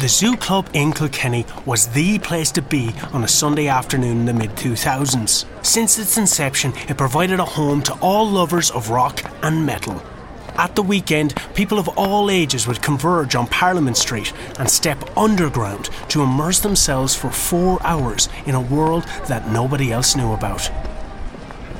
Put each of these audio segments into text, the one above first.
The Zoo Club in Kilkenny was the place to be on a Sunday afternoon in the mid 2000s. Since its inception, it provided a home to all lovers of rock and metal. At the weekend, people of all ages would converge on Parliament Street and step underground to immerse themselves for four hours in a world that nobody else knew about.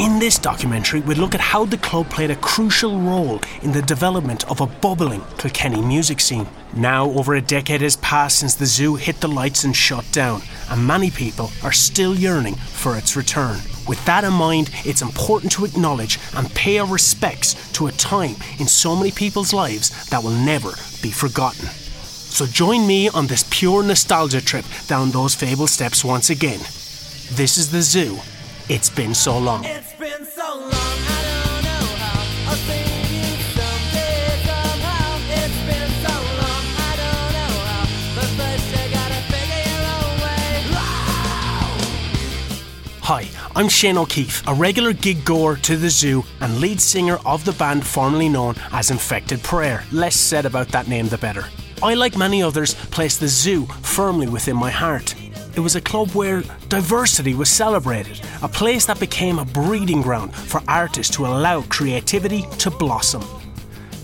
In this documentary, we look at how the club played a crucial role in the development of a bubbling Kilkenny music scene. Now, over a decade has passed since the zoo hit the lights and shut down, and many people are still yearning for its return. With that in mind, it's important to acknowledge and pay our respects to a time in so many people's lives that will never be forgotten. So join me on this pure nostalgia trip down those fabled steps once again. This is the zoo. It's been so long. It's Hi, I'm Shane O'Keeffe, a regular gig goer to the zoo and lead singer of the band formerly known as Infected Prayer. Less said about that name, the better. I, like many others, place the zoo firmly within my heart. It was a club where diversity was celebrated, a place that became a breeding ground for artists to allow creativity to blossom.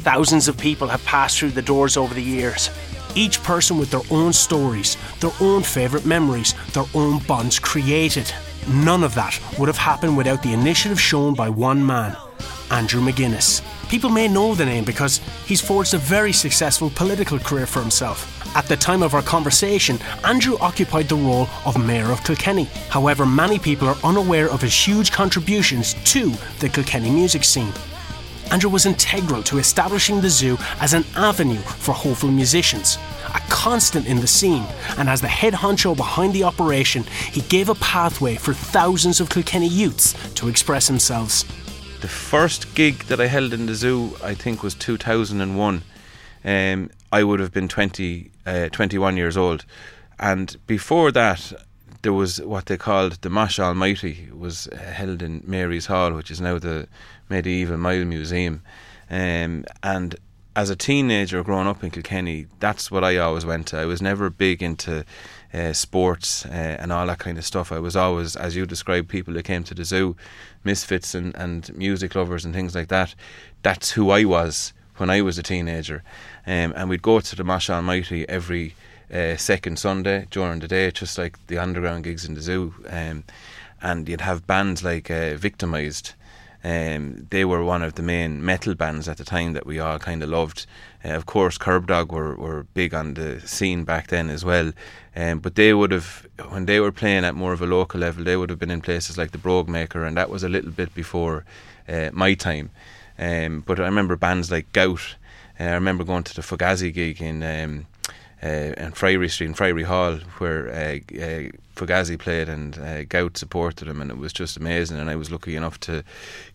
Thousands of people have passed through the doors over the years, each person with their own stories, their own favourite memories, their own bonds created. None of that would have happened without the initiative shown by one man, Andrew McGuinness. People may know the name because he's forged a very successful political career for himself. At the time of our conversation, Andrew occupied the role of Mayor of Kilkenny. However, many people are unaware of his huge contributions to the Kilkenny music scene. Andrew was integral to establishing the zoo as an avenue for hopeful musicians, a constant in the scene, and as the head honcho behind the operation, he gave a pathway for thousands of Kilkenny youths to express themselves. The first gig that I held in the zoo, I think, was 2001. Um, I would have been 20, uh, 21 years old. And before that, there was what they called the Mosh Almighty. Was uh, held in Mary's Hall, which is now the Medieval Mile Museum. Um, and as a teenager growing up in Kilkenny, that's what I always went to. I was never big into uh, sports uh, and all that kind of stuff. I was always, as you described, people that came to the zoo, misfits and, and music lovers and things like that. That's who I was when I was a teenager. Um, and we'd go to the Mosh Almighty every uh, second Sunday during the day, just like the underground gigs in the zoo. Um, and you'd have bands like uh, Victimized. Um, they were one of the main metal bands at the time that we all kind of loved. Uh, of course, Kerbdog were, were big on the scene back then as well. Um, but they would have, when they were playing at more of a local level, they would have been in places like the Brogue Maker, and that was a little bit before uh, my time. Um, but I remember bands like Gout. Uh, I remember going to the Fugazi gig in um, uh, in Friary Street, in Friary Hall, where uh, uh, Fugazi played and uh, Gout supported him, and it was just amazing. And I was lucky enough to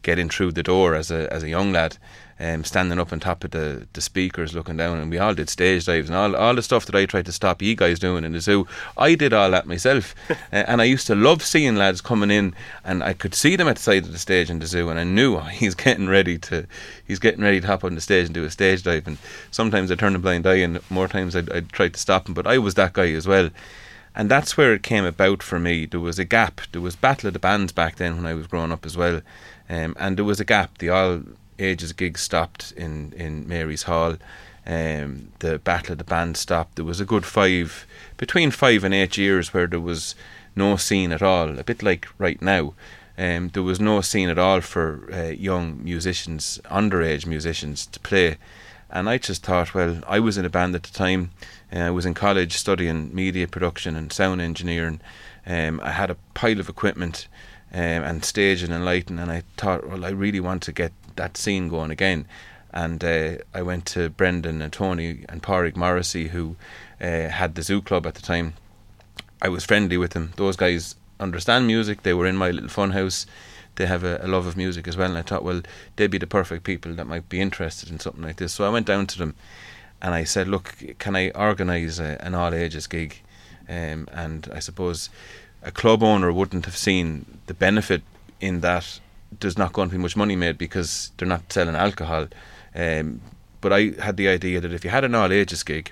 get in through the door as a as a young lad, um, standing up on top of the, the speakers, looking down, and we all did stage dives and all all the stuff that I tried to stop you guys doing in the zoo. I did all that myself, uh, and I used to love seeing lads coming in, and I could see them at the side of the stage in the zoo, and I knew he's getting ready to he's getting ready to hop on the stage and do a stage dive. And sometimes I turned a blind eye, and more times I'd, I'd try to stop him, but I was that guy as well. And that's where it came about for me. There was a gap. There was Battle of the Bands back then when I was growing up as well. Um, and there was a gap. The all ages gig stopped in, in Mary's Hall. Um, the Battle of the Bands stopped. There was a good five, between five and eight years where there was no scene at all. A bit like right now. Um, there was no scene at all for uh, young musicians, underage musicians, to play. And I just thought, well, I was in a band at the time. Uh, I was in college studying media production and sound engineering. Um, I had a pile of equipment um, and staging and lighting, and I thought, well, I really want to get that scene going again. And uh, I went to Brendan and Tony and Pádraig Morrissey, who uh, had the Zoo Club at the time. I was friendly with them. Those guys understand music. They were in my little fun house. They have a, a love of music as well. And I thought, well, they'd be the perfect people that might be interested in something like this. So I went down to them and I said, look, can I organise an all ages gig? Um, and I suppose a club owner wouldn't have seen the benefit in that there's not going to be much money made because they're not selling alcohol. Um, but I had the idea that if you had an all ages gig,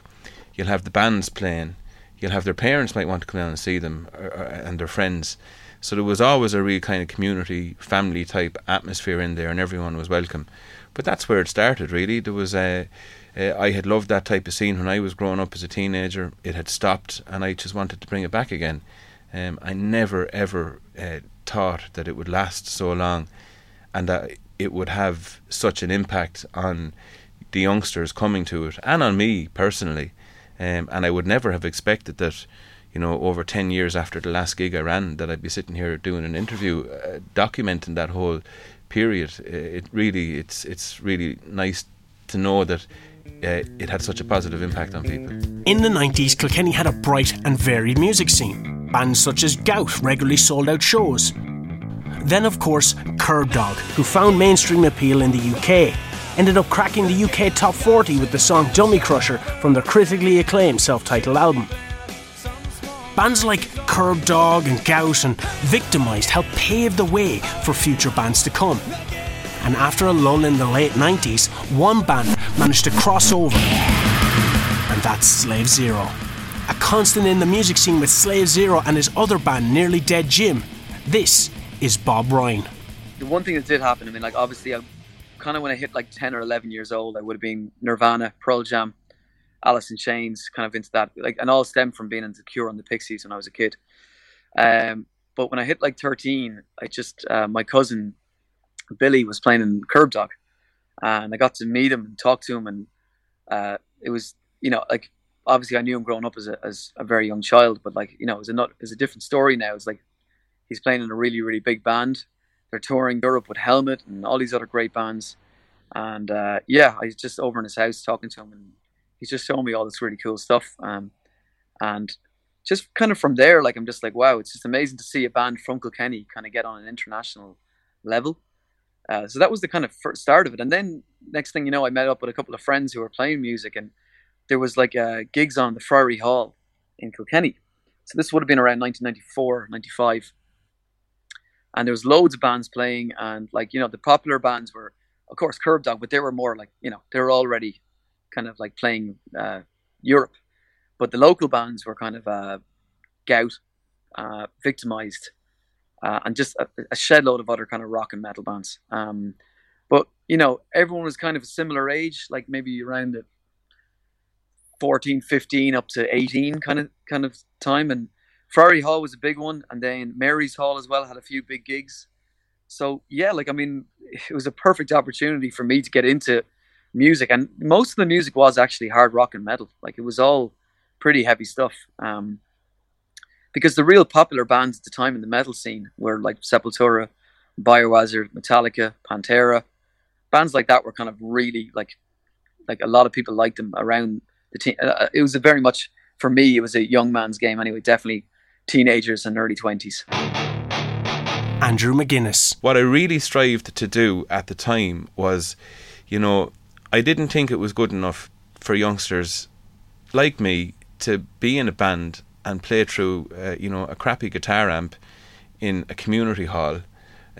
you'll have the bands playing, you'll have their parents might want to come down and see them, or, or, and their friends. So there was always a real kind of community, family type atmosphere in there, and everyone was welcome. But that's where it started, really. There was a. Uh, I had loved that type of scene when I was growing up as a teenager. It had stopped, and I just wanted to bring it back again. Um, I never ever uh, thought that it would last so long, and that it would have such an impact on the youngsters coming to it, and on me personally. Um, and I would never have expected that, you know, over ten years after the last gig I ran, that I'd be sitting here doing an interview, uh, documenting that whole period. Uh, It really, it's it's really nice to know that uh, it had such a positive impact on people. In the 90s, Kilkenny had a bright and varied music scene. Bands such as Gout regularly sold out shows. Then, of course, Kerbdog, who found mainstream appeal in the UK, ended up cracking the UK top 40 with the song Dummy Crusher from their critically acclaimed self titled album. Bands like Kerbdog and Gout and Victimised helped pave the way for future bands to come. And after a lull in the late 90s, one band managed to cross over, and that's Slave Zero. A constant in the music scene with Slave Zero and his other band, Nearly Dead Jim. This is Bob Ryan. the one thing that did happen, I mean, like obviously, I kind of when I hit like ten or eleven years old, I would have been Nirvana, Pearl Jam, Alice in Chains, kind of into that, like, and all stemmed from being into Cure and the Pixies when I was a kid. Um, but when I hit like thirteen, I just uh, my cousin Billy was playing in Kerbdog, and I got to meet him and talk to him, and uh, it was you know like obviously I knew him growing up as a as a very young child, but like you know it was a not it's a different story now. It's like he's playing in a really really big band they're touring Europe with Helmet and all these other great bands. And uh, yeah, I was just over in his house talking to him, and he's just showing me all this really cool stuff. Um, and just kind of from there, like I'm just like, wow, it's just amazing to see a band from Kilkenny kind of get on an international level. Uh, so that was the kind of start of it. And then next thing you know, I met up with a couple of friends who were playing music, and there was like uh, gigs on the Friary Hall in Kilkenny. So this would have been around 1994, 95 and there was loads of bands playing and like you know the popular bands were of course Kerbdog but they were more like you know they were already kind of like playing uh, europe but the local bands were kind of uh, gout victimized uh, and just a, a shed load of other kind of rock and metal bands um, but you know everyone was kind of a similar age like maybe around the 14 15 up to 18 kind of kind of time and Friary Hall was a big one, and then Mary's Hall as well had a few big gigs. So yeah, like I mean, it was a perfect opportunity for me to get into music, and most of the music was actually hard rock and metal. Like it was all pretty heavy stuff. Um, because the real popular bands at the time in the metal scene were like Sepultura, Biohazard, Metallica, Pantera. Bands like that were kind of really like, like a lot of people liked them around the teen. Uh, it was a very much for me. It was a young man's game anyway. Definitely teenagers and early 20s. Andrew McGuinness. what I really strived to do at the time was, you know, I didn't think it was good enough for youngsters like me to be in a band and play through, uh, you know, a crappy guitar amp in a community hall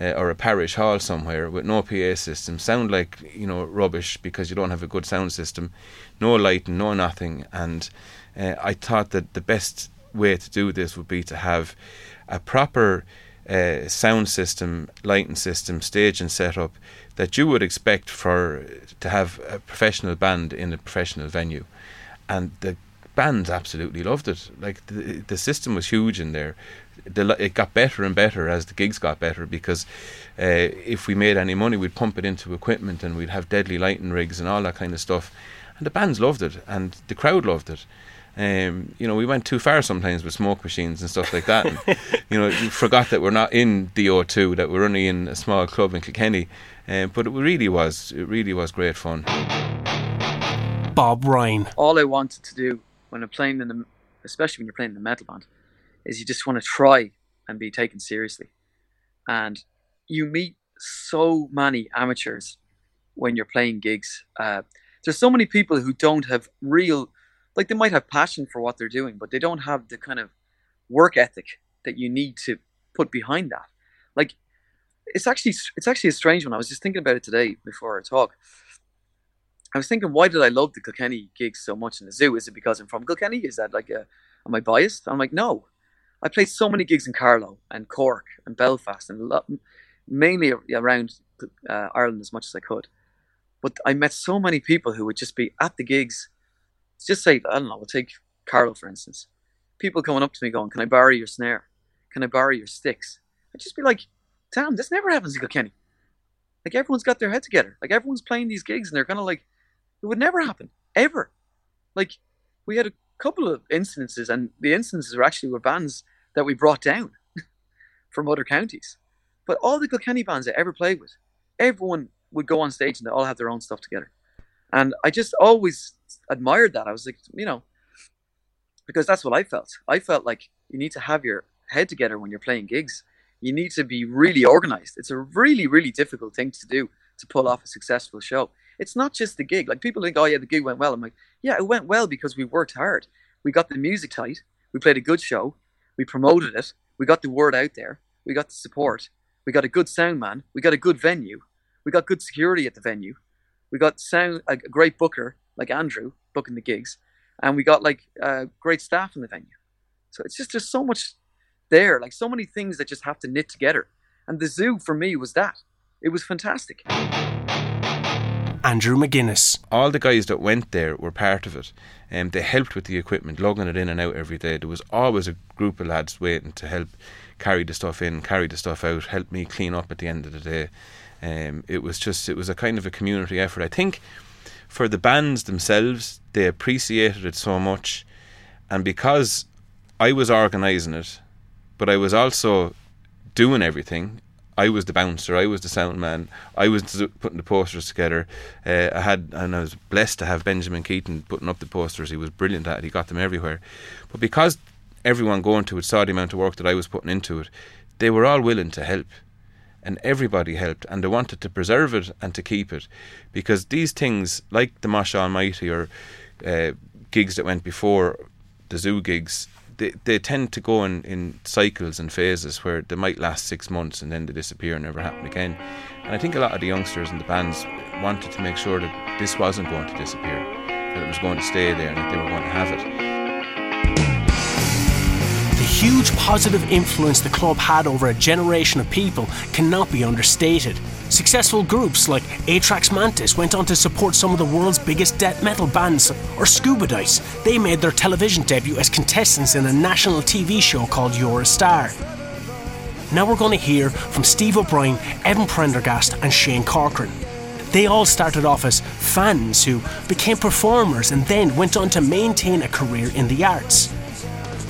uh, or a parish hall somewhere with no PA system, sound like you know rubbish because you don't have a good sound system, no lighting, no nothing, and uh, I thought that the best way to do this would be to have a proper uh, sound system, lighting system, stage and setup that you would expect for to have a professional band in a professional venue, and the bands absolutely loved it. Like the the system was huge in there. The, it got better and better as the gigs got better because uh, if we made any money, we'd pump it into equipment and we'd have deadly lighting rigs and all that kind of stuff. And the bands loved it, and the crowd loved it. Um, you know, we went too far sometimes with smoke machines and stuff like that. And, you know, we forgot that we're not in the O2, that we're only in a small club in Kilkenny. Um, but it really was, it really was great fun. Bob Ryan. all I wanted to do when I'm playing in the, especially when you're playing in the metal band, is you just want to try and be taken seriously. And you meet so many amateurs when you're playing gigs. Uh, there's so many people who don't have real, like they might have passion for what they're doing, but they don't have the kind of work ethic that you need to put behind that. Like, it's actually it's actually a strange one. I was just thinking about it today before our talk I was thinking, why did I love the Kilkenny gigs so much in the zoo? Is it because I'm from Kilkenny? Is that like a, am I biased? I'm like, no. I played so many gigs in Carlow and Cork and Belfast and mainly around uh, Ireland as much as I could. But I met so many people who would just be at the gigs. Just say, I don't know, we'll take Carlow for instance. People coming up to me going, Can I borrow your snare? Can I borrow your sticks? I'd just be like, Damn, this never happens in Kilkenny. Like everyone's got their head together. Like everyone's playing these gigs and they're kind of like, it would never happen ever. Like we had a couple of incidences, and the incidences were actually were bands that we brought down from other counties. But all the Kilkenny bands I ever played with, everyone would go on stage and they all have their own stuff together. And I just always admired that. I was like, you know, because that's what I felt. I felt like you need to have your head together when you're playing gigs. You need to be really organized. It's a really, really difficult thing to do to pull off a successful show. It's not just the gig. Like people think, oh yeah, the gig went well. I'm like, yeah, it went well because we worked hard. We got the music tight. We played a good show. We promoted it. We got the word out there. We got the support. We got a good sound man. We got a good venue. We got good security at the venue. We got sound a great booker like Andrew booking the gigs, and we got like uh, great staff in the venue. So it's just there's so much there, like so many things that just have to knit together. And the zoo for me was that. It was fantastic. Andrew McGuinness. all the guys that went there were part of it. Um, they helped with the equipment, lugging it in and out every day. There was always a group of lads waiting to help carry the stuff in, carry the stuff out, help me clean up at the end of the day. Um, it was just, it was a kind of a community effort. I think for the bands themselves, they appreciated it so much. And because I was organising it, but I was also doing everything. I was the bouncer. I was the sound man. I was putting the posters together. Uh, I had, and I was blessed to have Benjamin Keaton putting up the posters. He was brilliant at it. He got them everywhere. But because everyone going to it saw the amount of work that I was putting into it, they were all willing to help, and everybody helped, and they wanted to preserve it and to keep it, because these things, like the Mosh Almighty or uh, gigs that went before the zoo gigs, they, tend to go in, in cycles and phases where they might last six months and then they disappear and never happen again. And I think a lot of the youngsters and the bands wanted to make sure that this wasn't going to disappear, that it was going to stay there and that they were going to have it. Huge positive influence the club had over a generation of people cannot be understated. Successful groups like Atrax Mantis went on to support some of the world's biggest death metal bands, or Scuba Dice. They made their television debut as contestants in a national TV show called You're a Star. Now we're going to hear from Steve O'Brien, Evan Prendergast, and Shane Corcoran. They all started off as fans who became performers and then went on to maintain a career in the arts.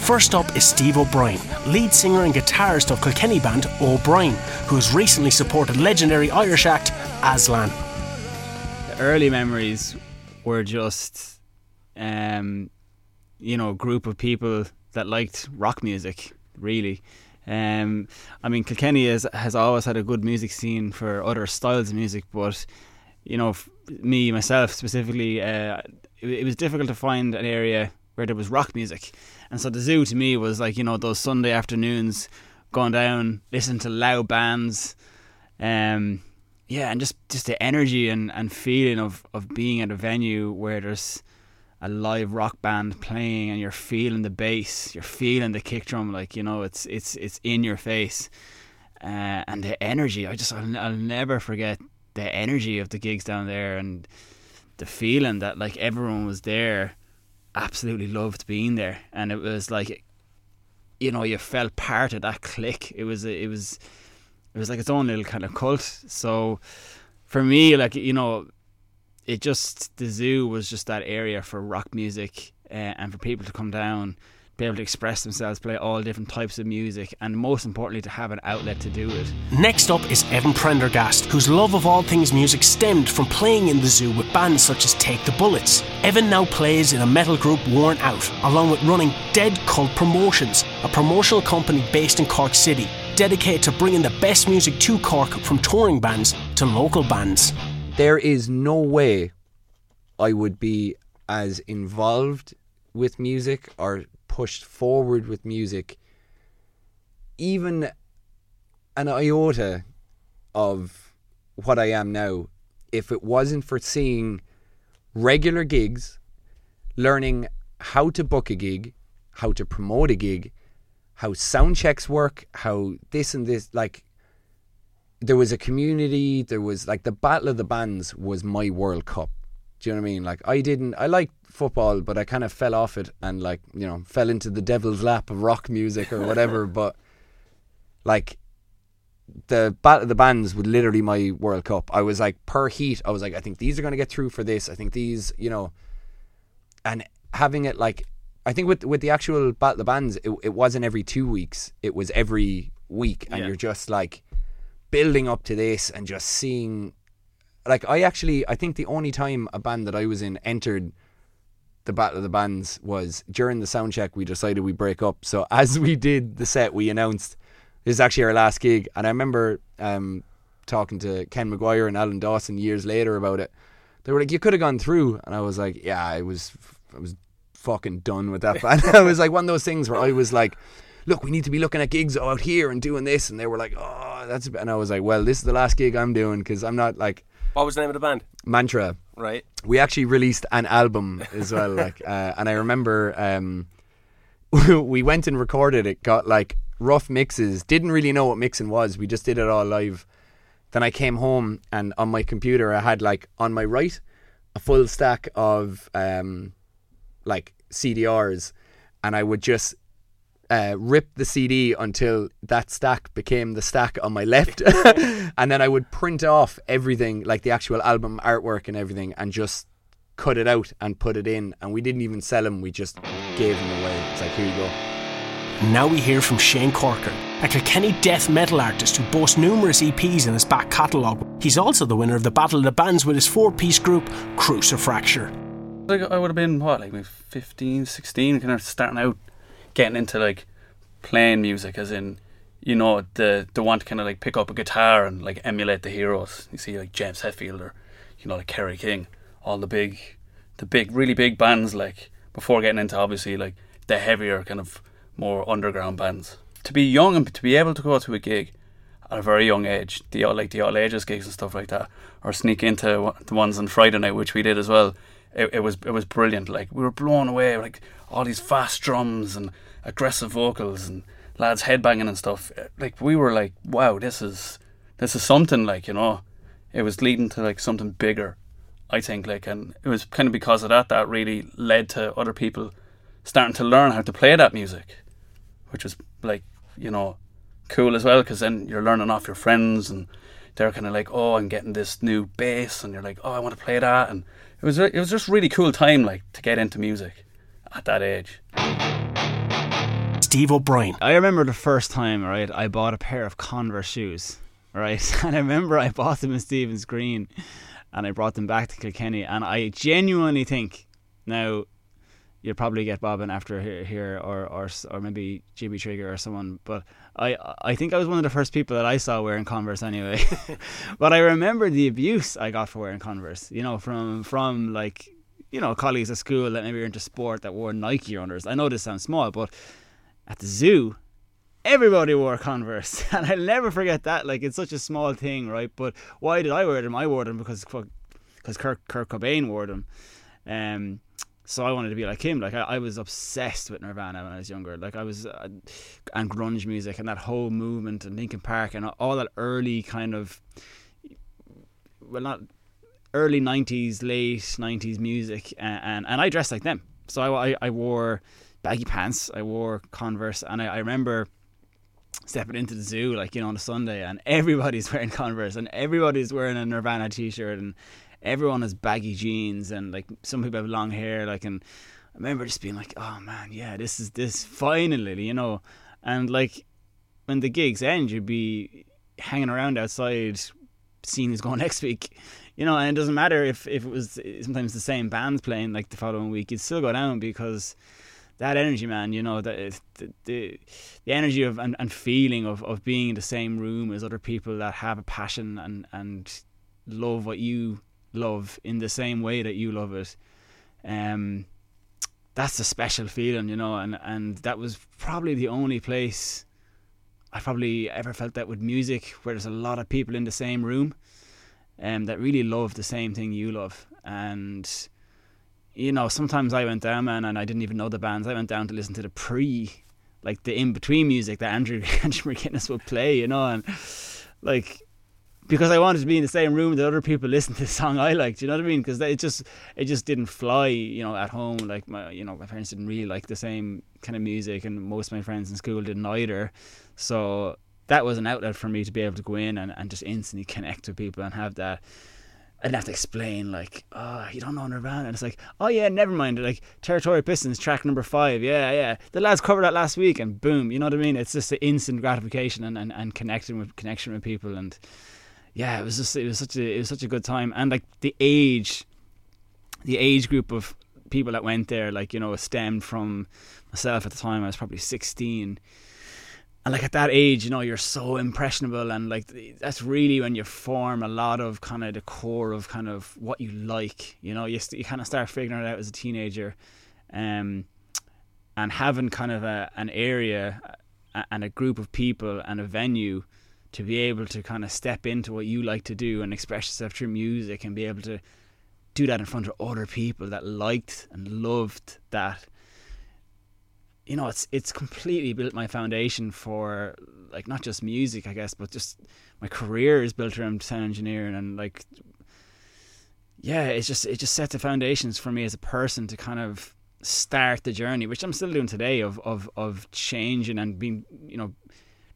First up is Steve O'Brien, lead singer and guitarist of Kilkenny band O'Brien, who has recently supported legendary Irish act Aslan. the early memories were just um you know a group of people that liked rock music really um i mean kilkenny has, has always had a good music scene for other styles of music but you know me myself specifically uh it, it was difficult to find an area where there was rock music and so the zoo to me was like you know those sunday afternoons going down listening to loud bands um yeah, and just just the energy and, and feeling of, of being at a venue where there's a live rock band playing and you're feeling the bass, you're feeling the kick drum, like you know, it's it's it's in your face, uh, and the energy. I just I'll, I'll never forget the energy of the gigs down there and the feeling that like everyone was there, absolutely loved being there, and it was like, you know, you felt part of that clique. It was it was it was like its own little kind of cult. So for me, like you know, it just the zoo was just that area for rock music uh, and for people to come down, be able to express themselves, play all different types of music, and most importantly, to have an outlet to do it. Next up is Evan Prendergast, whose love of all things music stemmed from playing in the zoo with bands such as Take the Bullets. Evan now plays in a metal group Worn Out, along with running Dead Cult Promotions, a promotional company based in Cork City, dedicated to bringing the best music to Cork from touring bands to local bands. there is no way I would be as involved with music or pushed forward with music, even an iota of what I am now, if it wasn't for seeing regular gigs, learning how to book a gig, how to promote a gig, how sound checks work, how this and this like there was a community, there was like the battle of the bands was my World Cup. Do you know what I mean? Like I didn't I liked football, but I kind of fell off it and like, you know, fell into the devil's lap of rock music or whatever, but like the battle of the bands was literally my World Cup. I was like per heat, I was like, I think these are going to get through for this. I think these, you know, and having it like, I think with with the actual battle the bands, it, it wasn't every two weeks. It was every week, and Yeah. you're just like building up to this and just seeing. Like I actually, I think the only time a band that I was in entered the battle of the bands was during the sound check. We decided we break up. So as we did the set, we announced this is actually our last gig. And I remember um, talking to Ken McGuire and Alan Dawson years later about it. They were like, "You could have gone through," and I was like, "Yeah, I was, I was fucking done with that band." I was like one of those things where I was like, "Look, we need to be looking at gigs out here and doing this," and they were like, "Oh, that's," a bit-" and I was like, "Well, this is the last gig I'm doing because I'm not like What was the name of the band? Mantra." Right. we actually released an album as well like uh, and i remember um, we went and recorded it got like rough mixes didn't really know what mixing was we just did it all live then i came home and on my computer i had like on my right a full stack of um, like cdrs and i would just uh, rip the CD until that stack became the stack on my left, and then I would print off everything, like the actual album artwork and everything, and just cut it out and put it in. And we didn't even sell them; we just gave them away. It's like here you go. Now we hear from Shane Corcoran, a Kilkenny death metal artist who boasts numerous EPs in his back catalogue. He's also the winner of the Battle of the Bands with his four piece group, Crucifracture. like I would have been what like maybe 15 16 kind of starting out getting into like playing music as in you know the the want to kind of like pick up a guitar and like emulate the heroes you see like James Hetfield or you know like Kerry King all the big the big really big bands like before getting into obviously like the heavier kind of more underground bands to be young and to be able to go to a gig at a very young age, the all- like the all ages gigs and stuff like that, or sneak into the ones on Friday night, which we did as well. It, it was it was brilliant. Like we were blown away, like all these fast drums and aggressive vocals and lads headbanging and stuff. Eh, like we were like, wow, this is this is something. Like you know, it was leading to like something bigger. I think like, and it was kind of because of that that really led to other people starting to learn how to play that music, which was like you know cool as well because then you're learning off your friends and they're kind of like oh I'm getting this new bass and you're like oh I want to play that and it was it was just really cool time like to get into music at that age Steve O'Brien. I remember the first time, right, I bought a pair of Converse shoes, right? And I remember I bought them in Stephen's Green and I brought them back to Kilkenny. And I genuinely think, now, you'll probably get Bob Ryan after here, here or, or or maybe Jimmy Trigger or someone, but I I think I was one of the first people that I saw wearing Converse anyway. but I remember the abuse I got for wearing Converse, you know, from from like you know colleagues at school that maybe were into sport that wore Nike or unders. I know this sounds small, but at the zoo, everybody wore Converse, and I'll never forget that. Like it's such a small thing, right? But why did I wear them? I wore them because because Kurt Kurt Cobain wore them. Um, so I wanted to be like him. Like I, I was obsessed with Nirvana when I was younger. Like I was, uh, and grunge music and that whole movement and Linkin Park and all that early kind of, well, not early '90s, late '90s music, and and, and I dressed like them. So I, I, I wore baggy pants, I wore Converse, and I, I remember stepping into the zoo like you know on a Sunday, and everybody's wearing Converse, and everybody's wearing a Nirvana t-shirt, and everyone has baggy jeans, and like some people have long hair, like and. I remember just being like, "Oh man, yeah, this is this finally," you know, and like when the gigs end, you'd be hanging around outside, seeing who's going next week, you know, and it doesn't matter if, if it was sometimes the same bands playing like the following week, you'd still go down because that energy, man, you know, the, the the energy of and, and feeling of, of being in the same room as other people that have a passion and and love what you love in the same way that you love it. Um, that's a special feeling, you know, and and that was probably the only place I probably ever felt that with music, where there's a lot of people in the same room, um, that really love the same thing you love, and you know, sometimes I went down, man, and I didn't even know the bands. I went down to listen to the pre, like the in between music that Andrew Andrew would play, you know, and like because I wanted to be in the same room that other people listened to the song I liked. You know what I mean? Because it just it just didn't fly, you know, at home. Like my you know my parents didn't really like the same kind of music, and most of my friends in school didn't either. So that was an outlet for me to be able to go in and, and just instantly connect with people and have that. I didn't have to explain like, oh, you don't know Nirvana, and it's like, oh yeah, never mind. Like Territorial Pissings, track number five, yeah, yeah. The lads covered that last week, and boom, you know what I mean? It's just the instant gratification and, and, and connecting with connection with people, and yeah, it was just it was such a it was such a good time, and like the age, the age group of people that went there, like you know, stemmed from myself at the time. I was probably sixteen, and like at that age, you know, you're so impressionable, and like that's really when you form a lot of kind of the core of kind of what you like. You know, you st- you kind of start figuring it out as a teenager, um, and having kind of a an area and a group of people and a venue to be able to kind of step into what you like to do and express yourself through music and be able to do that in front of other people that liked and loved that you know it's it's completely built my foundation for like not just music I guess but just my career is built around sound engineering and like yeah it's just it just set the foundations for me as a person to kind of start the journey which I'm still doing today of of of changing and being you know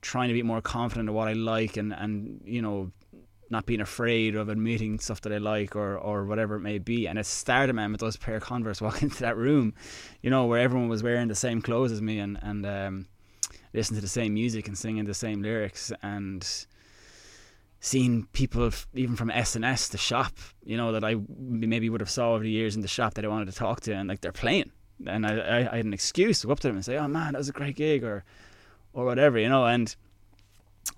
trying to be more confident of what I like and and you know not being afraid of admitting stuff that I like or or whatever it may be. And it started man with those pair of Converse walking into that room, you know, where everyone was wearing the same clothes as me and and um, listening to the same music and singing the same lyrics and seeing people even from S&S the shop you know that I maybe would have saw over the years in the shop that I wanted to talk to and like they're playing and I, I, I had an excuse to go up to them and say oh man that was a great gig or or whatever, you know. And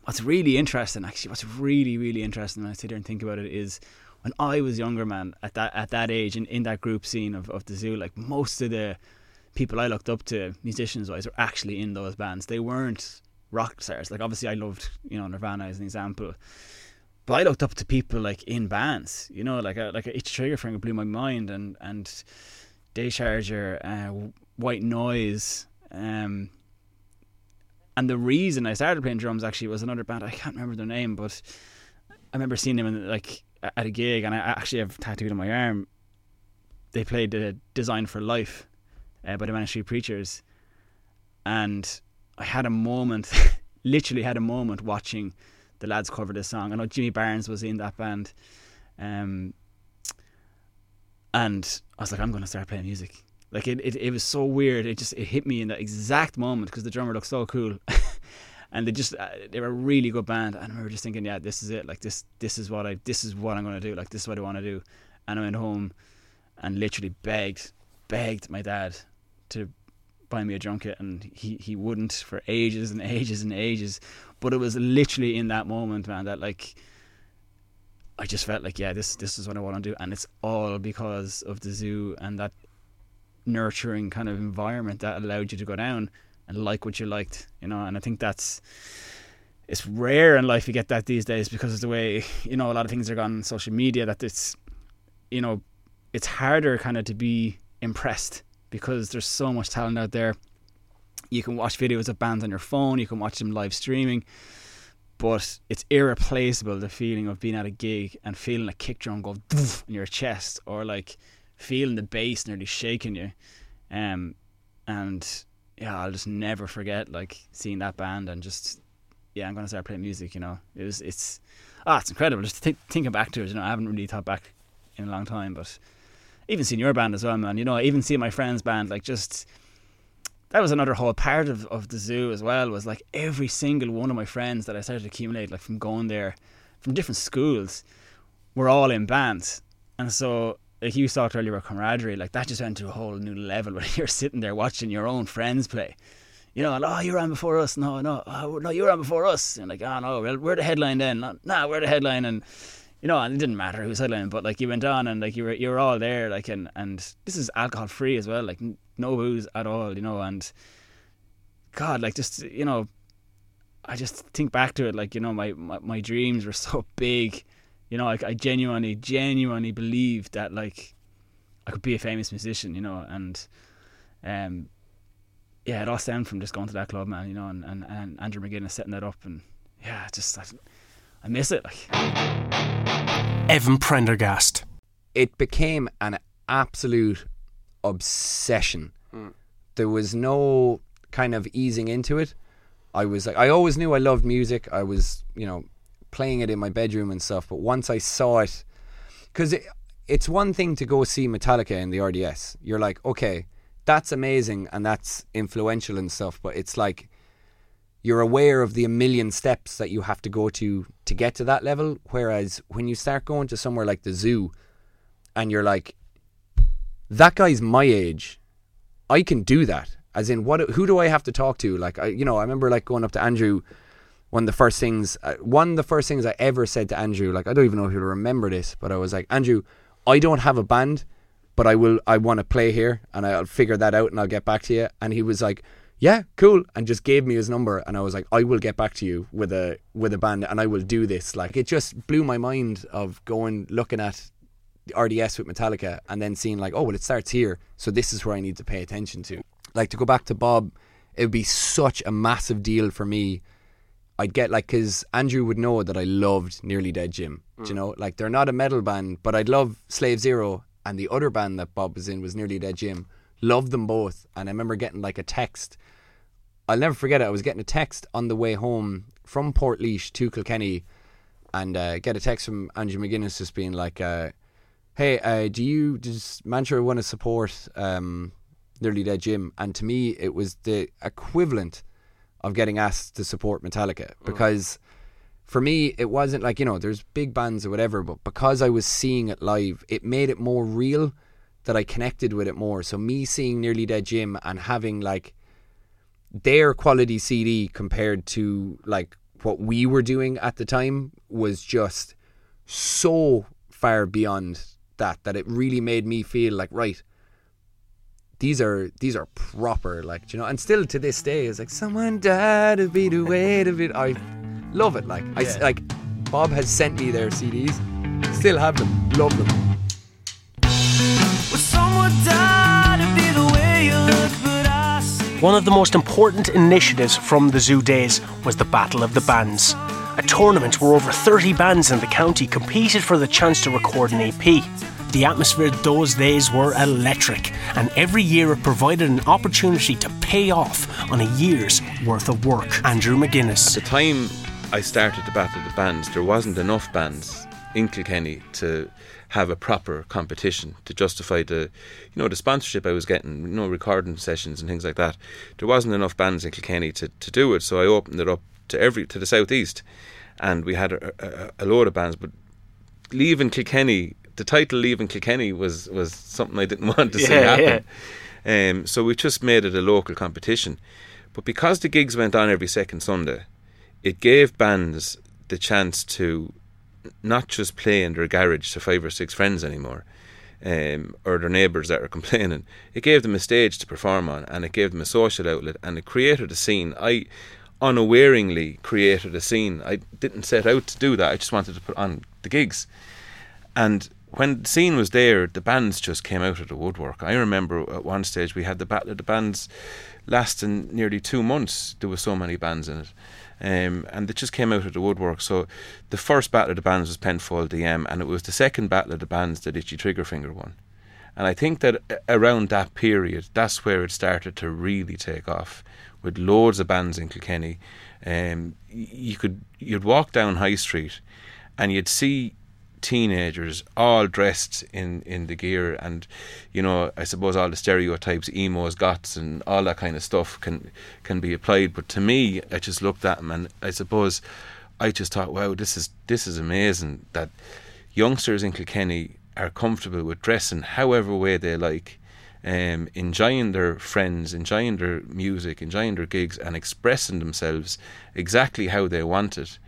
what's really interesting, actually, what's really really interesting when I sit there and think about it is when I was younger, man, at that at that age, in, in that group scene of, of the zoo, like most of the people I looked up to, musicians wise, were actually in those bands. They weren't rock stars. Like obviously, I loved you know Nirvana as an example. But I looked up to people like in bands, you know, like a, like a Itchy Trigger Finger blew my mind, and and Day Charger, uh, White Noise, um, and the reason I started playing drums actually was another band. I can't remember their name, but I remember seeing them in, like at a gig, and I actually have tattooed on my arm. They played the "Design for Life" uh, by the Manic Street Preachers, and I had a moment, literally had a moment watching the lads cover this song. I know Jimmy Barnes was in that band, um, and I was like, I'm going to start playing music. Like it, it, it was so weird. It just it hit me in that exact moment because the drummer looked so cool, and they just uh, they were a really good band. And I remember just thinking, yeah, this is it. Like this this is what I this is what I'm gonna do. Like this is what I want to do. And I went home and literally begged begged my dad to buy me a drum kit, and he he wouldn't for ages and ages and ages. But it was literally in that moment, man, that like. I just felt like, yeah, this this is what I want to do, and it's all because of the zoo and that nurturing kind of environment that allowed you to go down and like what you liked, you know. And I think that's it's rare in life you get that these days because of the way you know a lot of things are gone on social media. That it's you know it's harder kind of to be impressed because there's so much talent out there. You can watch videos of bands on your phone, you can watch them live streaming, but it's irreplaceable the feeling of being at a gig and feeling a kick drum go in your chest or like feeling the bass nearly shaking you. Um, and yeah, I'll just never forget like seeing that band and just yeah, I'm gonna start playing music. You know, it was it's ah, it's incredible. Just think, thinking back to it, you know, I haven't really thought back in a long time, but even seeing your band as well, man. You know, even seeing my friend's band, like just that was another whole part of, of the zoo as well. Was like every single one of my friends that I started to accumulate, like from going there, from different schools, were all in bands, and so like you talked earlier about camaraderie, like that just went to a whole new level when you're sitting there watching your own friends play. You know, and, oh, you're on before us. No, no, oh, no, you're on before us. And like, oh no, well, we're the headline then. No, nah, we're the headline, and you know, and it didn't matter who was headlining, but like you went on and like you were you were all there, like and and this is alcohol free as well, like no booze at all, you know, and God, like just you know, I just think back to it, like you know, my my, my dreams were so big, you know, like I genuinely, genuinely believed that like I could be a famous musician, you know, and um, yeah, it all stemmed from just going to that club, man, you know, and, and, and Andrew McGuinness setting that up, and yeah, just I, I miss it. Like, Evan Prendergast. it became an absolute obsession. There was no kind of easing into it. I was like, I always knew I loved music. I was, you know, playing it in my bedroom and stuff. But once I saw it, because it, it's one thing to go see Metallica in the RDS. You're like, okay, that's amazing and that's influential and stuff. But it's like you're aware of the a million steps that you have to go to to get to that level. Whereas when you start going to somewhere like the zoo, and you're like, that guy's my age. I can do that. As in, what? Who do I have to talk to? Like, I, you know, I remember like going up to Andrew. One of the first things, uh, one of the first things I ever said to Andrew, like I don't even know if he'll remember this, but I was like, Andrew, I don't have a band, but I will. I want to play here, and I'll figure that out, and I'll get back to you. And he was like, Yeah, cool, and just gave me his number, and I was like, I will get back to you with a with a band, and I will do this. Like, it just blew my mind of going looking at the RDS with Metallica and then seeing like, oh well, it starts here, so this is where I need to pay attention to. Like to go back to Bob, it would be such a massive deal for me. I'd get like because Andrew would know that I loved Nearly Dead Jim. Do you know, like they're not a metal band, but I'd love Slave Zero and the other band that Bob was in was Nearly Dead Jim. Loved them both, and I remember getting like a text. I'll never forget it. I was getting a text on the way home from Port to Kilkenny, and uh, get a text from Andrew McGuinness just being like, uh, "Hey, uh, do you does Manchester want to support um, Nearly Dead Jim?" And to me, it was the equivalent of getting asked to support Metallica mm. because for me, it wasn't like, you know, there's big bands or whatever, but because I was seeing it live, it made it more real that I connected with it more. So me seeing Nearly Dead Jim and having like their quality CD compared to like what we were doing at the time was just so far beyond that that it really made me feel like right these are these are proper like you know? And still to this day it's like someone died to be the weight of it. I love it like I s- like Bob has sent me their CDs still have them. Love them. Well, someone died to be the way you look, but I see. One of the most important initiatives from the zoo days was the Battle of the Bands, a tournament where over 30 bands in the county competed for the chance to record an EP. The atmosphere those days were electric, and every year it provided an opportunity to pay off on a year's worth of work. Andrew McGuinness. the time I started the Battle of the Bands, there wasn't enough bands in Kilkenny to have a proper competition to justify the, you know, the sponsorship I was getting, you know, recording sessions and things like that. There wasn't enough bands in Kilkenny to, to do it, so I opened it up to every to the southeast, and we had a, a, a load of bands. But leaving Kilkenny, the title "Leaving Kilkenny" was was something I didn't want to see Yeah, happen. Um, so we just made it a local competition. But because the gigs went on every second Sunday, it gave bands the chance to not just play in their garage to five or six friends anymore, um, or their neighbours that are complaining. It gave them a stage to perform on, and it gave them a social outlet, and it created a scene. I unawareingly created a scene. I didn't set out to do that. I just wanted to put on the gigs, and when the scene was there, the bands just came out of the woodwork. I remember at one stage we had the battle of the bands lasting nearly two months. There were so many bands in it. Um, and it just came out of the woodwork. So the first battle of the bands was Penfold DM, and it was the second battle of the bands that Itchy Trigger Finger won. And I think that around that period, that's where it started to really take off, with loads of bands in Kilkenny. Um, you could you'd walk down High Street, and you'd see teenagers all dressed in, in the gear. And you know I suppose all the stereotypes emos goths and all that kind of stuff can can be applied. But to me I just looked at them and I suppose I just thought wow this is this is amazing that youngsters in Kilkenny are comfortable with dressing however way they like um, enjoying their friends, enjoying their music, enjoying their gigs, and expressing themselves exactly how they want it,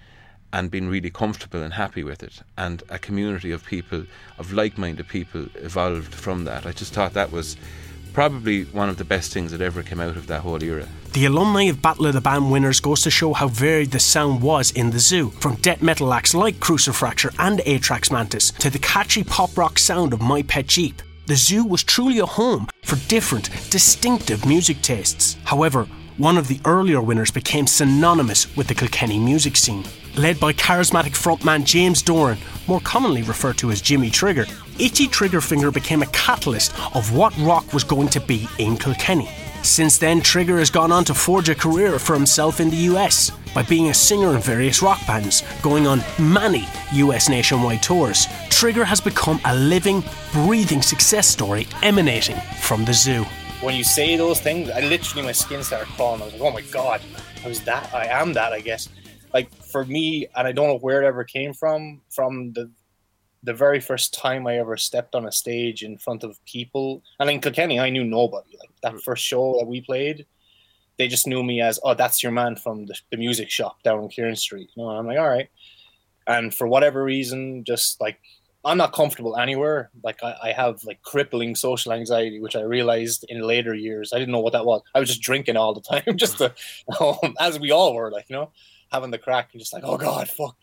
and been really comfortable and happy with it. And a community of people, of like minded people, evolved from that. I just thought that was probably one of the best things that ever came out of that whole era. The alumni of Battle of the Band winners goes to show how varied the sound was in the zoo, from death metal acts like Crucifracture and Atrax Mantis to the catchy pop rock sound of My Pet Jeep. the zoo was truly a home for different, distinctive music tastes. However, one of the earlier winners became synonymous with the Kilkenny music scene. Led by charismatic frontman James Doran, more commonly referred to as Jimmy Trigger, Itchy Trigger Finger became a catalyst of what rock was going to be in Kilkenny. Since then, Trigger has gone on to forge a career for himself in the US by being a singer in various rock bands, going on many US nationwide tours. Trigger has become a living, breathing success story emanating from the zoo. when you say those things, I literally my skin started crawling. I was like, oh my god, I was that. I am that. I guess. Like for me, and I don't know where it ever came from. From the the very first time I ever stepped on a stage in front of people, and in Kilkenny, I knew nobody. Like that mm. first show that we played, they just knew me as, oh, that's your man from the, the music shop down on Kieran Street. You know, and I'm like, all right. And for whatever reason, just like I'm not comfortable anywhere. Like I, I have like crippling social anxiety, which I realized in later years. I didn't know what that was. I was just drinking all the time, just to, as we all were, like you know, having the crack and just like, oh god, fuck.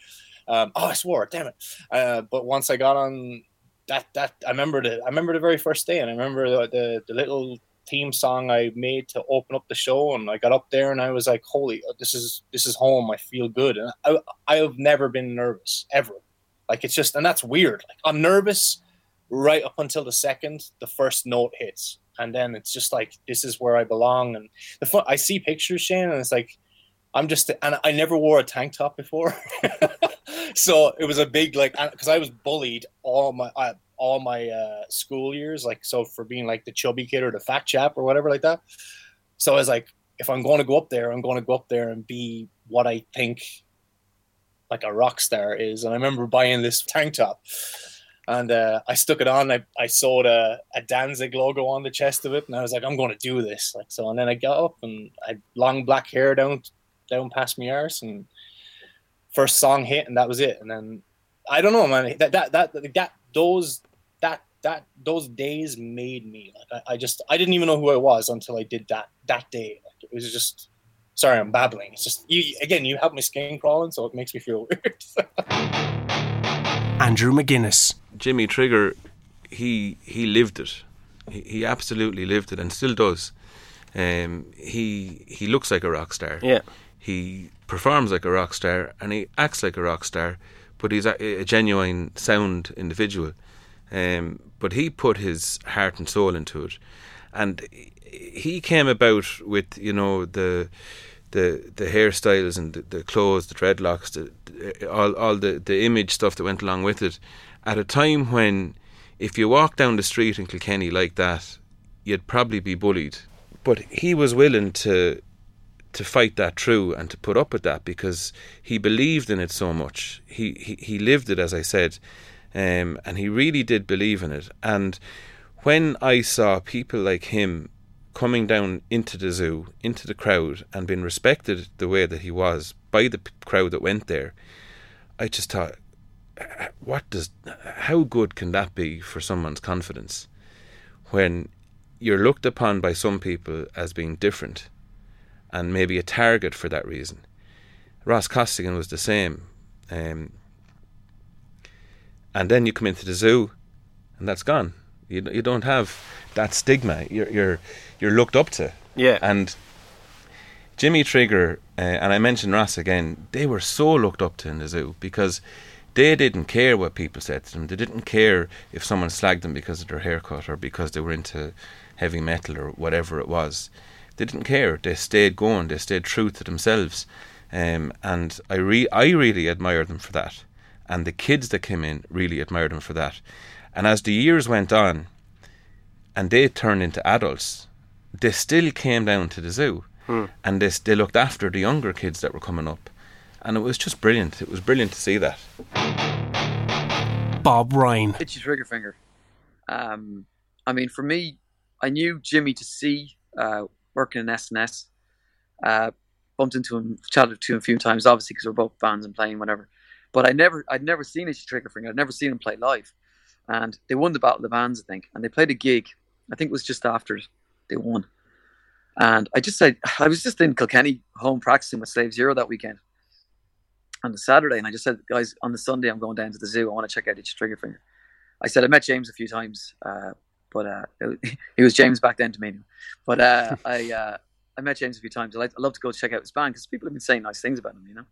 Um, oh, I swore, damn it. Uh, but once I got on that, that I remembered it. I remember the very first day, and I remember the the, the little theme song I made to open up the show, and I got up there and I was like, holy, this is this is home. I feel good, and I I have never been nervous ever. Like it's just, and that's weird. Like I'm nervous right up until the second the first note hits, and then it's just like this is where I belong. And the fun, I see pictures, Shane, and it's like I'm just, and I never wore a tank top before, so it was a big like because I was bullied all my all my uh, school years, like so for being like the chubby kid or the fat chap or whatever like that. So I was like, if I'm going to go up there, I'm going to go up there and be what I think like a rock star is. And I remember buying this tank top and uh, I stuck it on. I, I sewed a, a Danzig logo on the chest of it, and I was like, I'm going to do this. Like so, and then I got up and I had long black hair down down past my arse, and first song hit, and that was it. And then I don't know, man. That that that that, that those that that those days made me like I, I just I didn't even know who I was until I did that that day. Like it was just. Sorry, I'm babbling. It's just you again. You help my skin crawling, so it makes me feel weird. Andrew McGuinness. Jimmy Trigger, he he lived it. He, he absolutely lived it and still does. Um, he he looks like a rock star. Yeah. He performs like a rock star and he acts like a rock star, but he's a, a genuine sound individual. Um, but he put his heart and soul into it, and he came about with you know the the the hairstyles and the, the clothes, the dreadlocks, the, the all all the the image stuff that went along with it, at a time when if you walk down the street in Kilkenny like that, you'd probably be bullied. But he was willing to to fight that through and to put up with that because he believed in it so much. He he, he lived it, as I said, um, and he really did believe in it. And when I saw people like him coming down into the zoo, into the crowd, and being respected the way that he was by the crowd that went there, I just thought, what does, how good can that be for someone's confidence when you're looked upon by some people as being different and maybe a target for that reason? Ross Costigan was the same. Um, and then you come into the zoo, and that's gone. You you don't have that stigma. You're you're you're looked up to. Yeah. And Jimmy Trigger uh, and I mentioned Ross again. They were so looked up to in the zoo because they didn't care what people said to them. They didn't care if someone slagged them because of their haircut or because they were into heavy metal or whatever it was. They didn't care. They stayed going. They stayed true to themselves. Um, and I re- I really admire them for that. And the kids that came in really admired them for that. And as the years went on, and they turned into adults, they still came down to the zoo, and they they looked after the younger kids that were coming up, and it was just brilliant. It was brilliant to see that. Bob Ryan. Itchy trigger finger. Um, I mean, for me, I knew Jimmy to see uh, working in SNS. Uh, bumped into him, chatted to him a few times, obviously because we're both fans and playing whatever. But I never, I'd never seen Itchy Trigger Finger. I'd never seen him play live. And they won the Battle of the Bands, I think, and they played a gig. I think it was just after they won. And I just said, I was just in Kilkenny home practicing with Slave Zero that weekend on the Saturday, and I just said, guys, on the Sunday I'm going down to the zoo. I want to check out Itchy Trigger Finger. I said I met James a few times, uh, but uh, it, was- he was James back then to me. But uh, I uh, I met James a few times. I like I love to go check out his band because people have been saying nice things about him, you know.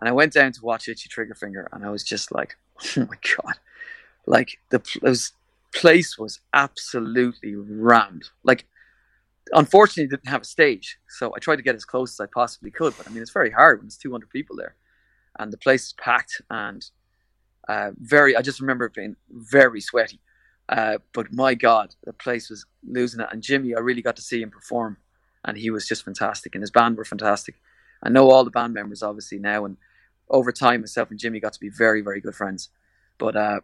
And I went down to watch Itchy Trigger Finger, and I was just like, oh my god, like the pl- it was, place was absolutely rammed. Like, unfortunately, it didn't have a stage, so I tried to get as close as I possibly could. But I mean, it's very hard when there's 200 people there, and the place is packed and uh, very. I just remember it being very sweaty. Uh, but my God, the place was losing it. And Jimmy, I really got to see him perform, and he was just fantastic, and his band were fantastic. I know all the band members obviously now, and over time, myself and Jimmy got to be very, very good friends. But uh,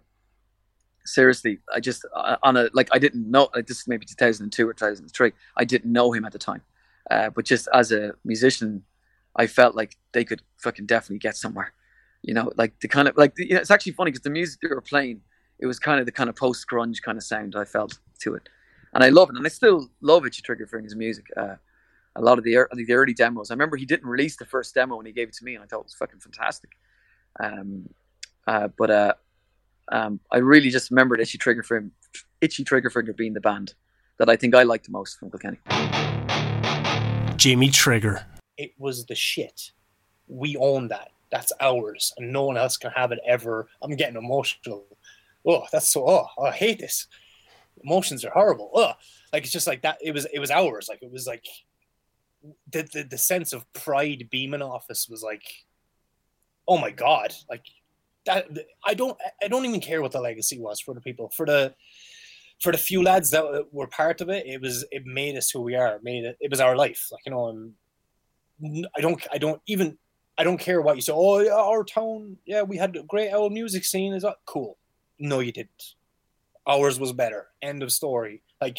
seriously, I just uh, on a like I didn't know. Like, this is maybe 2002 or 2003. I didn't know him at the time, uh, but just as a musician, I felt like they could fucking definitely get somewhere. You know, like the kind of like the, you know, it's actually funny because the music they were playing, it was kind of the kind of post grunge kind of sound I felt to it, and I love it, and I still love Itchy Trigger Finger's music. Uh, a lot of the, ear- the early demos. I remember he didn't release the first demo when he gave it to me, and I thought it was fucking fantastic. Um, uh, but uh, um, I really just remembered Itchy Trigger Finger, Itchy Trigger Finger being the band that I think I liked the most from Kilkenny. Jamie Trigger. it was the shit. We own that. That's ours, and no one else can have it ever. I'm getting emotional. Oh, that's so. Oh, I hate this. Emotions are horrible. Oh, like it's just like that. It was. It was ours. Like it was like the the, the sense of pride beaming off us was like, oh my god, like that. I don't. I don't even care what the legacy was for the people. For the for the few lads that were part of it, it was. It made us who we are. It made it. It was our life. Like you know. N- I don't. I don't even. I don't care what you say. Oh, yeah, our town. Yeah, we had a great old music scene. Is that cool? No, you didn't. Ours was better. End of story. Like,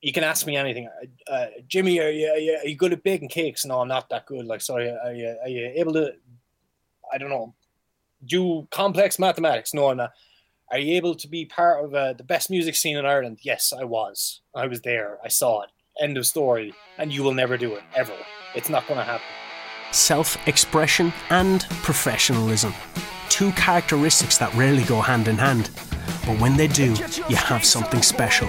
you can ask me anything. Uh, uh, Jimmy, are you, are you are you good at baking cakes? No, I'm not that good. Like, sorry, are you, are you able to? I don't know. Do complex mathematics? No, I'm not. Are you able to be part of uh, the best music scene in Ireland? Yes, I was. I was there. I saw it. End of story. And you will never do it ever. It's not going to happen. Self expression and professionalism. Two characteristics that rarely go hand in hand. But when they do, you have something special.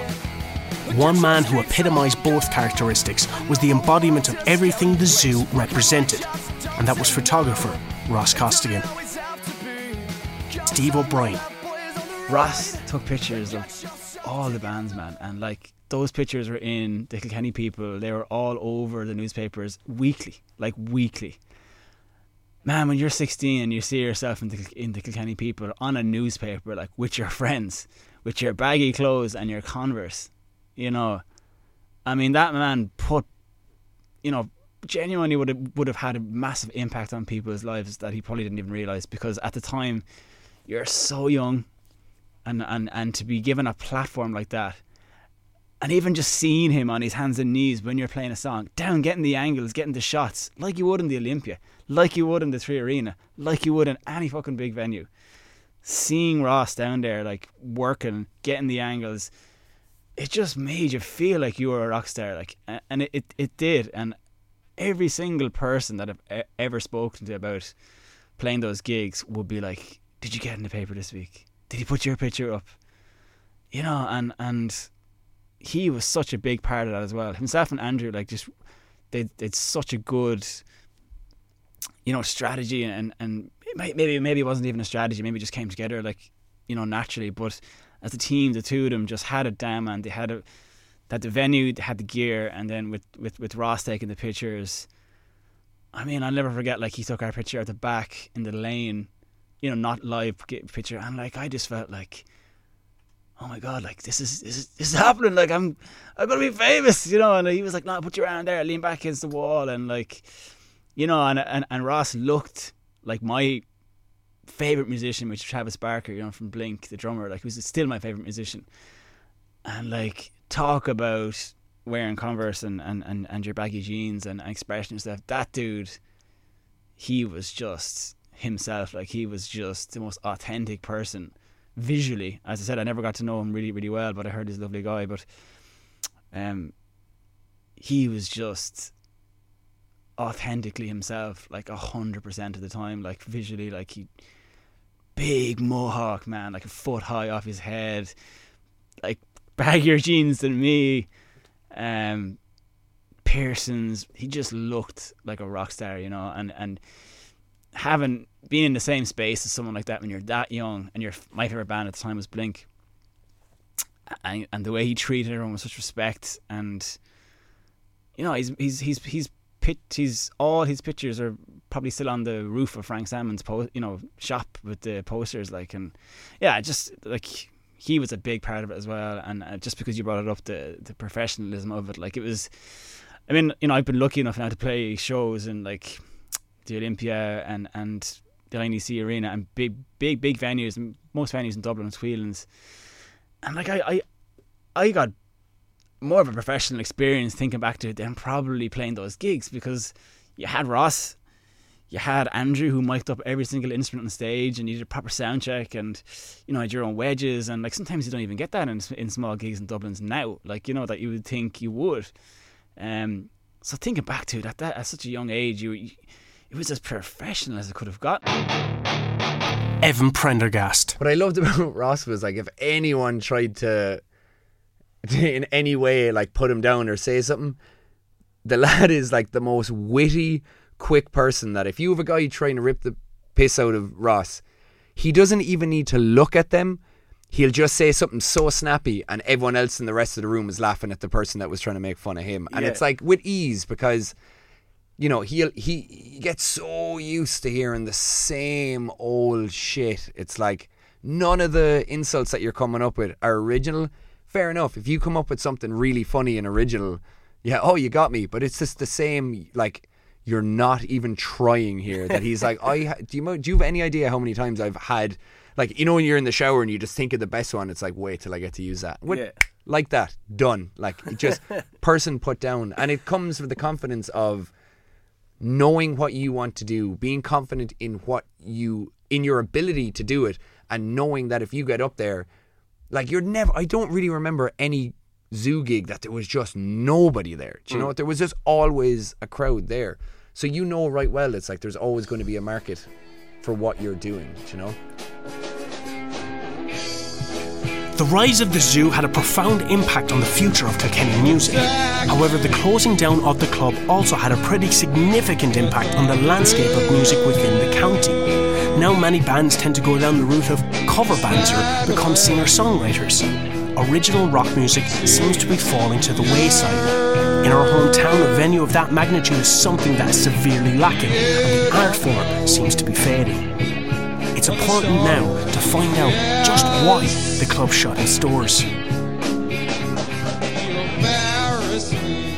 One man who epitomised both characteristics was the embodiment of everything the zoo represented, and that was photographer Ross Costigan. Steve O'Brien. Ross took pictures of all the bands, man, and like those pictures were in the Kilkenny People. They were all over the newspapers weekly, like weekly. Man, when you're 16 and you see yourself in the in the Kilkenny People on a newspaper, like with your friends, with your baggy clothes and your Converse, you know, I mean that man put, you know, genuinely would have would have had a massive impact on people's lives that he probably didn't even realize because at the time, you're so young and, and, and to be given a platform like that and even just seeing him on his hands and knees when you're playing a song down getting the angles getting the shots like you would in the Olympia like you would in the Three Arena like you would in any fucking big venue. Seeing Ross down there like working getting the angles it just made you feel like you were a rock star like and it, it, it did. And every single person that I've ever spoken to about playing those gigs would be like did you get in the paper this week? Did he put your picture up? You know, and and he was such a big part of that as well. Himself and Andrew, like just they it's such a good, you know, strategy and and maybe maybe it wasn't even a strategy. Maybe it just came together like you know naturally. But as a team, the two of them just had it down, and they had a that the venue had the gear, and then with with with Ross taking the pictures. I mean, I'll never forget. Like he took our picture at the back in the lane you know, not live picture, and like I just felt like, oh my god, like this is this is this is happening. Like I'm I'm gonna be famous, you know. And he was like, no, put your hand there, lean back against the wall, and like, you know, and and, and Ross looked like my favorite musician, which is Travis Barker, you know, from Blink, the drummer. Like he was still my favorite musician, and like talk about wearing Converse and and and, and your baggy jeans and, and stuff. That dude, he was just himself. Like he was just the most authentic person visually. As I said, I never got to know him really, really well, but I heard he's a lovely guy. But um, he was just authentically himself, like a hundred percent of the time. Like visually, like he big mohawk man, like a foot high off his head, like baggier jeans than me. Um, Pearsons, he just looked like a rock star, you know, and and having been in the same space as someone like that when you're that young, and your my favorite band at the time was Blink, and and the way he treated everyone with such respect, and you know, he's he's he's he's pit he's all his pictures are probably still on the roof of Frank Salmon's po- you know shop with the posters like and yeah just like he was a big part of it as well. And uh, just because you brought it up the the professionalism of it like it was I mean you know I've been lucky enough now to play shows and like the Olympia and and the INEC Arena and big big big venues most venues in Dublin and Sweelands and like I I I got more of a professional experience thinking back to it than probably playing those gigs because you had Ross, you had Andrew who mic'd up every single instrument on stage and you did a proper sound check and you know had your own wedges and like sometimes you don't even get that in in small gigs in Dublin's now like you know that you would think you would. Um, so thinking back to it at that at such a young age, you it was as professional as it could have got. Evan Prendergast. What I loved about Ross was like if anyone tried to, in any way, like put him down or say something, the lad is like the most witty, quick person that if you have a guy trying to rip the piss out of Ross, he doesn't even need to look at them. He'll just say something so snappy, and everyone else in the rest of the room is laughing at the person that was trying to make fun of him. And Yeah. it's like with ease because you know, he he he gets so used to hearing the same old shit. It's like none of the insults that you're coming up with are original. Fair enough. If you come up with something really funny and original, yeah, oh, you got me. But it's just the same. Like you're not even trying here. That he's like, I ha- do you do you have any idea how many times I've had like you know when you're in the shower and you just think of the best one. It's like wait till I get to use that. What- Yeah. Like that, done. Like just person put down, and it comes with the confidence of knowing what you want to do, being confident in what you in your ability to do it, and knowing that if you get up there, like you're never. I don't really remember any zoo gig that there was just nobody there. Do you know mm. what? There was just always a crowd there. So you know right well it's like there's always going to be a market for what you're doing. Do you know? The rise of the zoo had a profound impact on the future of Kilkenny music. However, the closing down of the club also had a pretty significant impact on the landscape of music within the county. Now, many bands tend to go down the route of cover bands or become singer songwriters. Original rock music seems to be falling to the wayside. In our hometown, a venue of that magnitude is something that is severely lacking, and the art form seems to be fading. It's important now to find out just why the club shut its doors.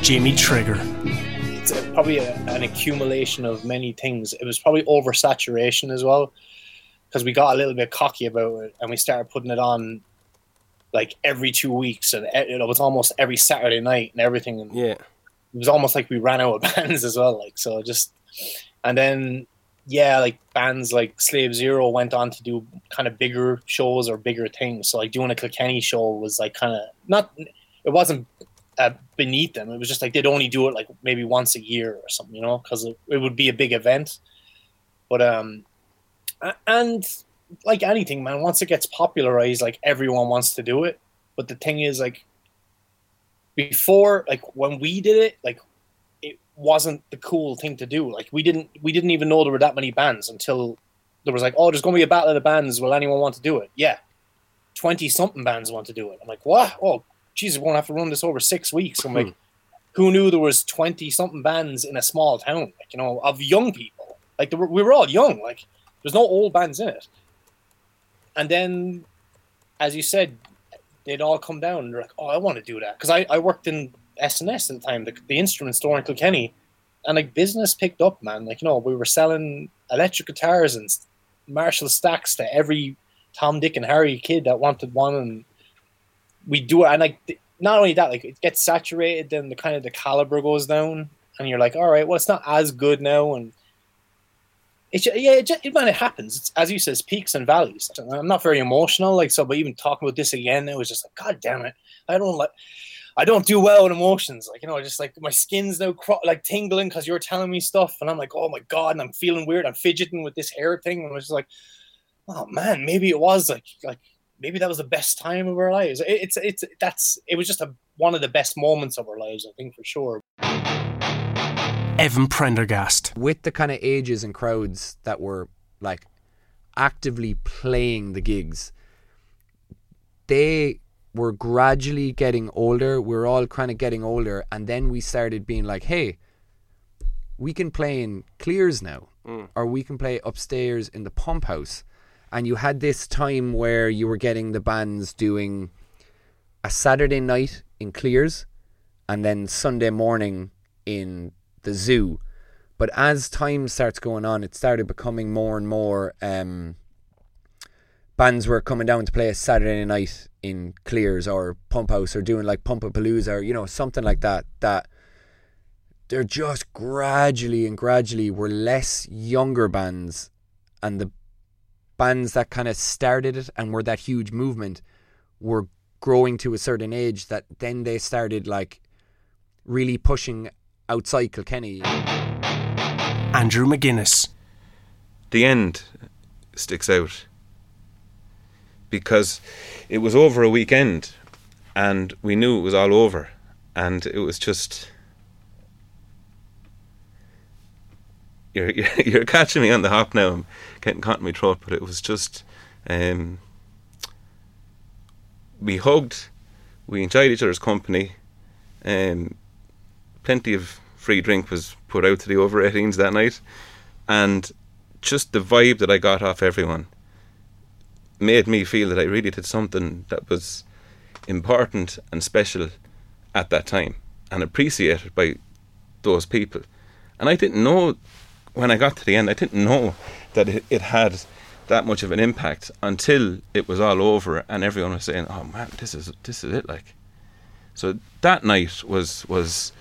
Jimmy Trigger. it's probably a, an accumulation of many things. It was probably oversaturation as well, because we got a little bit cocky about it and we started putting it on like every two weeks, and it was almost every Saturday night and everything. And Yeah. it was almost like we ran out of bands as well. Like so, just and then yeah, like bands like Slave Zero went on to do kind of bigger shows or bigger things. So like doing a Kilkenny show was like kind of not. It wasn't uh, beneath them. It was just like they'd only do it like maybe once a year or something, you know, because it, it would be a big event. But um, and like anything, man, once it gets popularized, like everyone wants to do it. But the thing is, like before, like when we did it, like it wasn't the cool thing to do. Like we didn't we didn't even know there were that many bands until there was like, oh, there's going to be a battle of the bands. Will anyone want to do it? Yeah, twenty something bands want to do it. I'm like, what? Oh, Jesus, we're to have to run this over six weeks. I'm like, hmm. who knew there was twenty something bands in a small town? Like you know, of young people. Like were, we were all young. Like there's no old bands in it. And then, as you said, they'd all come down and they're like, "Oh, I want to do that," because I, I worked in SNS at the time, the, the instrument store in Kilkenny, and like business picked up, man. Like you know, we were selling electric guitars and Marshall stacks to every Tom, Dick, and Harry kid that wanted one, and we do it. And like, not only that, like it gets saturated, then the kind of the caliber goes down, and you're like, all right, well, it's not as good now, and it's yeah, it, ju- it man, it happens. It's, as you says, peaks and valleys. I'm not very emotional, like so, but even talking about this again, it was just like, God damn it, I don't like. I don't do well with emotions. Like, you know, I just like my skin's now cro- like tingling because you're telling me stuff. And I'm like, oh my God. And I'm feeling weird. I'm fidgeting with this hair thing. And I was just like, oh man, maybe it was like, like maybe that was the best time of our lives. It, it's it's that's it was just a one of the best moments of our lives, I think for sure. Evan Prendergast. with the kind of ages and crowds that were like actively playing the gigs, they were gradually getting older. We're all kind of getting older, and then we started being like, "Hey, we can play in Cleere's now, or we can play upstairs in the Pump House." And you had this time where you were getting the bands doing a Saturday night in Cleere's, and then Sunday morning in the zoo. But as time starts going on, it started becoming more and more. Um, bands were coming down to play a Saturday night in Cleere's or Pump House or doing like Pumpapalooza or you know something like that. That they're just gradually and gradually were less younger bands, and the bands that kind of started it and were that huge movement were growing to a certain age that then they started like really pushing outside Kilkenny. Andrew McGuinness. the end sticks out because it was over a weekend and we knew it was all over and it was just you're you're, catching me on the hop now. I'm getting caught in my throat but it was just um, we hugged we enjoyed each other's company. Um, plenty of free drink was put out to the over 18s that night and just the vibe that I got off everyone made me feel that I really did something that was important and special at that time and appreciated by those people. And I didn't know when I got to the end, I didn't know that it, it had that much of an impact until it was all over and everyone was saying, "Oh man, this is this is it!" Like, so that night was was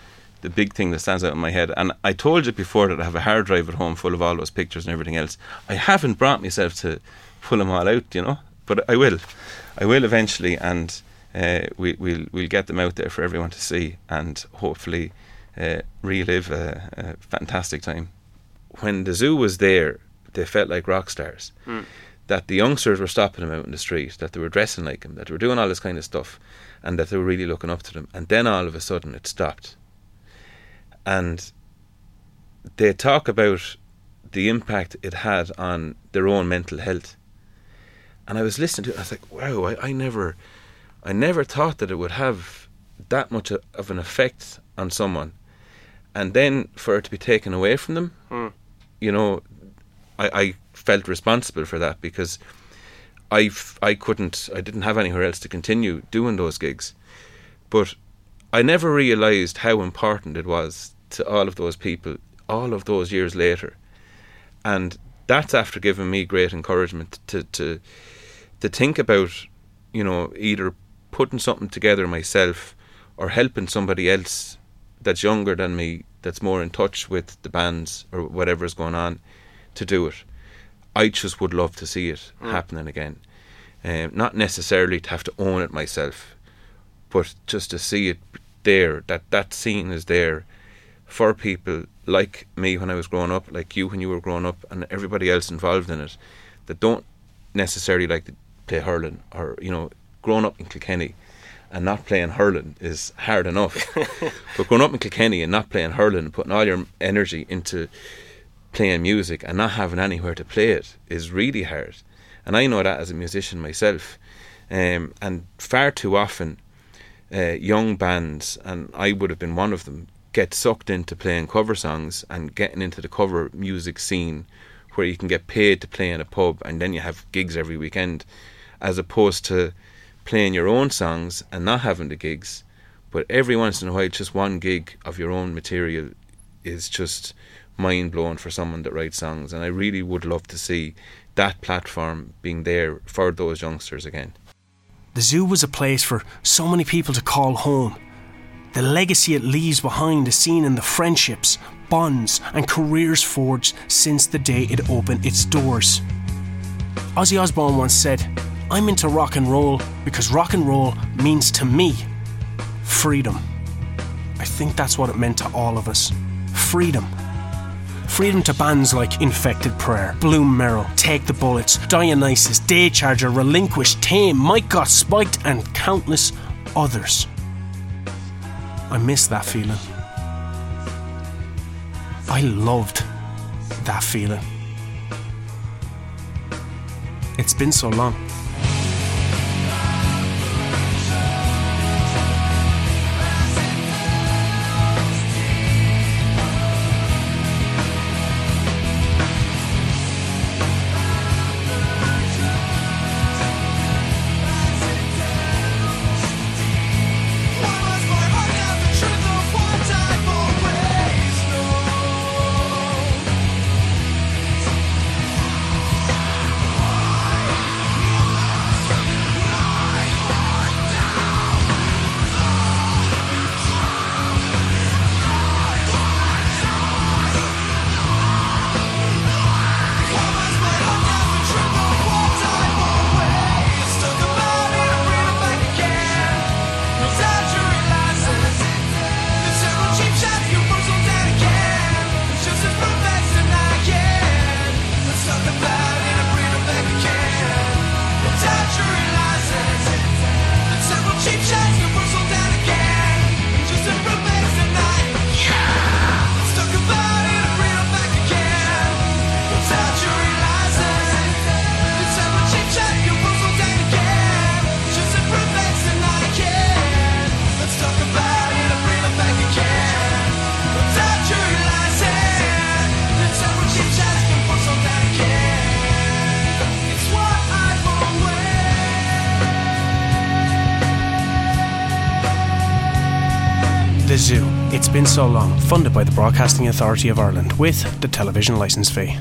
the big thing that stands out in my head. And I told you before that I have a hard drive at home full of all those pictures and everything else. I haven't brought myself to pull them all out, you know, but I will. I will eventually, and uh, we, we'll we'll get them out there for everyone to see, and hopefully uh, relive a, a fantastic time. When the zoo was there, they felt like rock stars. That the youngsters were stopping them out in the street, that they were dressing like them, that they were doing all this kind of stuff, and that they were really looking up to them. And then all of a sudden, it stopped and they talk about the impact it had on their own mental health. And I was listening to it, and I was like, wow, I, I never, I never thought that it would have that much of an effect on someone. And then for it to be taken away from them, hmm. you know, I, I felt responsible for that because I, f- I couldn't, I didn't have anywhere else to continue doing those gigs. But I never realised how important it was to all of those people, all of those years later, and that's after giving me great encouragement to to to think about, you know, either putting something together myself or helping somebody else that's younger than me, that's more in touch with the bands or whatever is going on, to do it. I just would love to see it happening again, um, not necessarily to have to own it myself but just to see it there, that that scene is there for people like me when I was growing up, like you when you were growing up, and everybody else involved in it that don't necessarily like to play hurling or you know, growing up in Kilkenny and not playing hurling is hard enough. but growing up in Kilkenny and not playing hurling and putting all your energy into playing music and not having anywhere to play it is really hard. And I know that as a musician myself. Um, and far too often, uh, young bands, and I would have been one of them, get sucked into playing cover songs and getting into the cover music scene where you can get paid to play in a pub and then you have gigs every weekend, as opposed to playing your own songs and not having the gigs. But every once in a while, just one gig of your own material is just mind blowing for someone that writes songs. And I really would love to see that platform being there for those youngsters again. The zoo was a place for so many people to call home. The legacy it leaves behind is seen in the friendships, bonds, and careers forged since the day it opened its doors. Ozzy Osbourne once said, I'm into rock and roll because rock and roll means to me freedom. I think that's what it meant to all of us freedom. Freedom to bands like Infected Prayer, Bloom Merrill, Take the Bullets, Dionysus, Daycharger, Relinquish, Tame, Mike Got Spiked, and countless others. I miss that feeling. I loved that feeling. It's been so long. So long. Funded by the Broadcasting Authority of Ireland with the television licence fee.